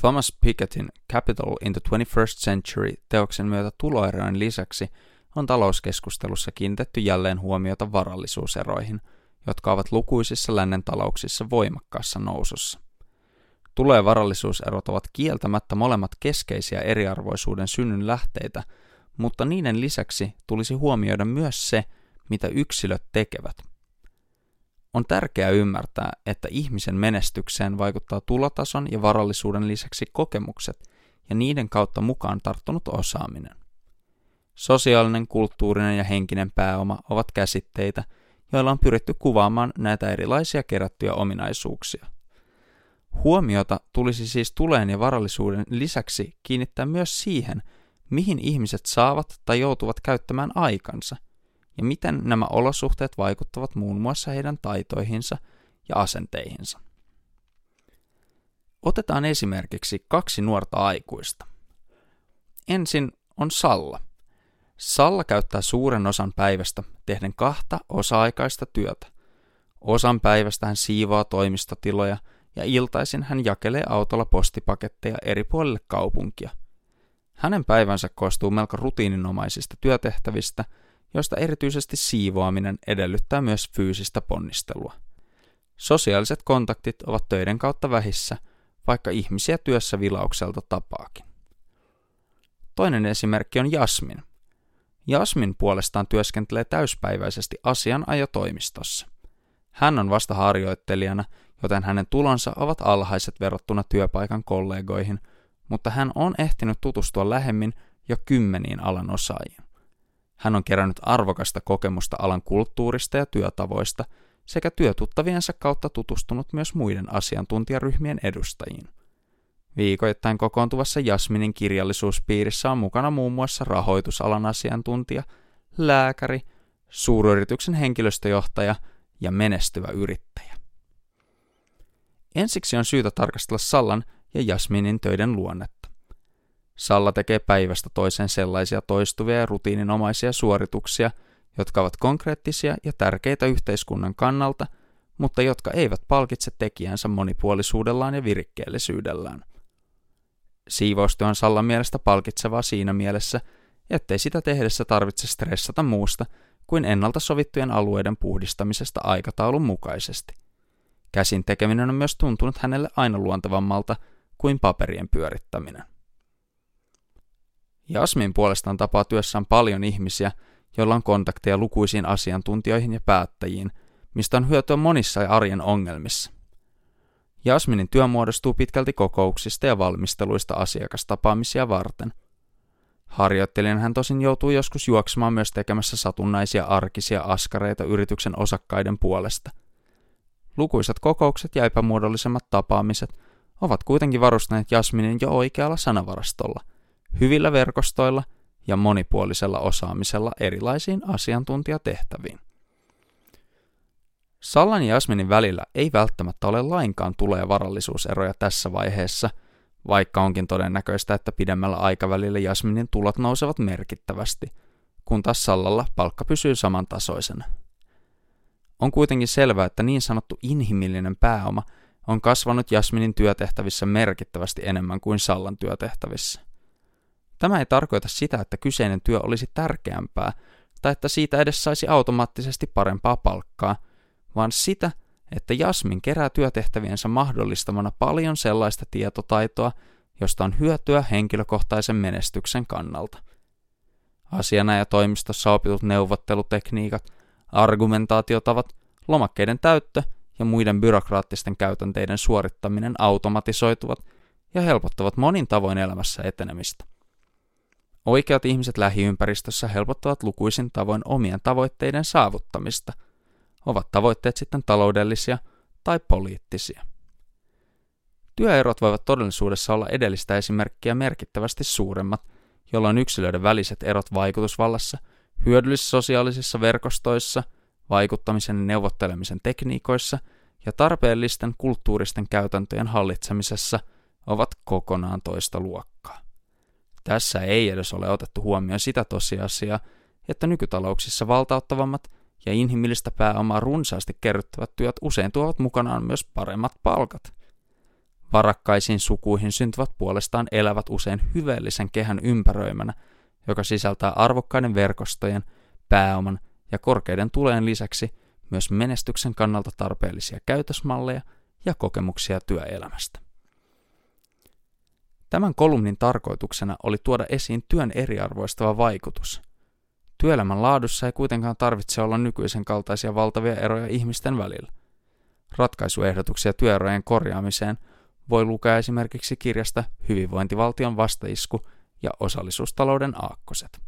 Thomas Pikettin Capital in the 21st Century teoksen myötä tuloerojen lisäksi on talouskeskustelussa kiinnitetty jälleen huomiota varallisuuseroihin, jotka ovat lukuisissa lännen talouksissa voimakkaassa nousussa. Tulo- ja varallisuuserot ovat kieltämättä molemmat keskeisiä eriarvoisuuden synnyn lähteitä, mutta niiden lisäksi tulisi huomioida myös se, mitä yksilöt tekevät. On tärkeää ymmärtää, että ihmisen menestykseen vaikuttaa tulotason ja varallisuuden lisäksi kokemukset ja niiden kautta mukaan tarttunut osaaminen. Sosiaalinen, kulttuurinen ja henkinen pääoma ovat käsitteitä, joilla on pyritty kuvaamaan näitä erilaisia kerättyjä ominaisuuksia. Huomiota tulisi siis tuleen ja varallisuuden lisäksi kiinnittää myös siihen, mihin ihmiset saavat tai joutuvat käyttämään aikansa – ja miten nämä olosuhteet vaikuttavat muun muassa heidän taitoihinsa ja asenteihinsa. Otetaan esimerkiksi kaksi nuorta aikuista. Ensin on Salla. Salla käyttää suuren osan päivästä tehden kahta osa-aikaista työtä. Osan päivästä hän siivoaa toimistotiloja ja iltaisin hän jakelee autolla postipaketteja eri puolille kaupunkia. Hänen päivänsä koostuu melko rutiininomaisista työtehtävistä – joista erityisesti siivoaminen edellyttää myös fyysistä ponnistelua. Sosiaaliset kontaktit ovat töiden kautta vähissä, vaikka ihmisiä työssä vilaukselta tapaakin. Toinen esimerkki on Jasmin. Jasmin puolestaan työskentelee täyspäiväisesti asianajotoimistossa. Hän on vasta harjoittelijana, joten hänen tulonsa ovat alhaiset verrattuna työpaikan kollegoihin, mutta hän on ehtinyt tutustua lähemmin jo kymmeniin alan osaajiin. Hän on kerännyt arvokasta kokemusta alan kulttuurista ja työtavoista sekä työtuttaviensa kautta tutustunut myös muiden asiantuntijaryhmien edustajiin. Viikoittain kokoontuvassa Jasminin kirjallisuuspiirissä on mukana muun muassa rahoitusalan asiantuntija, lääkäri, suuryrityksen henkilöstöjohtaja ja menestyvä yrittäjä. Ensiksi on syytä tarkastella Sallan ja Jasminin töiden luonnetta. Salla tekee päivästä toiseen sellaisia toistuvia ja rutiininomaisia suorituksia, jotka ovat konkreettisia ja tärkeitä yhteiskunnan kannalta, mutta jotka eivät palkitse tekijänsä monipuolisuudellaan ja virikkeellisyydellään. Siivoustyö on Sallan mielestä palkitsevaa siinä mielessä, ettei sitä tehdessä tarvitse stressata muusta kuin ennalta sovittujen alueiden puhdistamisesta aikataulun mukaisesti. Käsin tekeminen on myös tuntunut hänelle aina luontevammalta kuin paperien pyörittäminen. Jasmin puolestaan tapaa työssään paljon ihmisiä, joilla on kontakteja lukuisiin asiantuntijoihin ja päättäjiin, mistä on hyötyä monissa arjen ongelmissa. Jasminin työ muodostuu pitkälti kokouksista ja valmisteluista asiakastapaamisia varten. Harjoittelijan hän tosin joutuu joskus juoksemaan myös tekemässä satunnaisia arkisia askareita yrityksen osakkaiden puolesta. Lukuisat kokoukset ja epämuodollisemmat tapaamiset ovat kuitenkin varustaneet Jasminin jo oikealla sanavarastolla – hyvillä verkostoilla ja monipuolisella osaamisella erilaisiin asiantuntijatehtäviin. Sallan ja Jasminin välillä ei välttämättä ole lainkaan tulee varallisuuseroja tässä vaiheessa, vaikka onkin todennäköistä, että pidemmällä aikavälillä Jasminin tulot nousevat merkittävästi, kun taas Sallalla palkka pysyy samantasoisena. On kuitenkin selvää, että niin sanottu inhimillinen pääoma on kasvanut Jasminin työtehtävissä merkittävästi enemmän kuin Sallan työtehtävissä. Tämä ei tarkoita sitä, että kyseinen työ olisi tärkeämpää tai että siitä edes saisi automaattisesti parempaa palkkaa, vaan sitä, että Jasmin kerää työtehtäviensä mahdollistamana paljon sellaista tietotaitoa, josta on hyötyä henkilökohtaisen menestyksen kannalta. Asiana ja toimistossa opitut neuvottelutekniikat, argumentaatiotavat, lomakkeiden täyttö ja muiden byrokraattisten käytänteiden suorittaminen automatisoituvat ja helpottavat monin tavoin elämässä etenemistä. Oikeat ihmiset lähiympäristössä helpottavat lukuisin tavoin omien tavoitteiden saavuttamista. Ovat tavoitteet sitten taloudellisia tai poliittisia. Työerot voivat todellisuudessa olla edellistä esimerkkiä merkittävästi suuremmat, jolloin yksilöiden väliset erot vaikutusvallassa, hyödyllisissä sosiaalisissa verkostoissa, vaikuttamisen ja neuvottelemisen tekniikoissa ja tarpeellisten kulttuuristen käytäntöjen hallitsemisessa ovat kokonaan toista luokkaa. Tässä ei edes ole otettu huomioon sitä tosiasiaa, että nykytalouksissa valtauttavammat ja inhimillistä pääomaa runsaasti kerryttävät työt usein tuovat mukanaan myös paremmat palkat. Varakkaisiin sukuihin syntyvät puolestaan elävät usein hyveellisen kehän ympäröimänä, joka sisältää arvokkaiden verkostojen, pääoman ja korkeiden tulojen lisäksi myös menestyksen kannalta tarpeellisia käytösmalleja ja kokemuksia työelämästä. Tämän kolumnin tarkoituksena oli tuoda esiin työn eriarvoistava vaikutus. Työelämän laadussa ei kuitenkaan tarvitse olla nykyisen kaltaisia valtavia eroja ihmisten välillä. Ratkaisuehdotuksia työerojen korjaamiseen voi lukea esimerkiksi kirjasta Hyvinvointivaltion vastaisku ja osallisuustalouden aakkoset.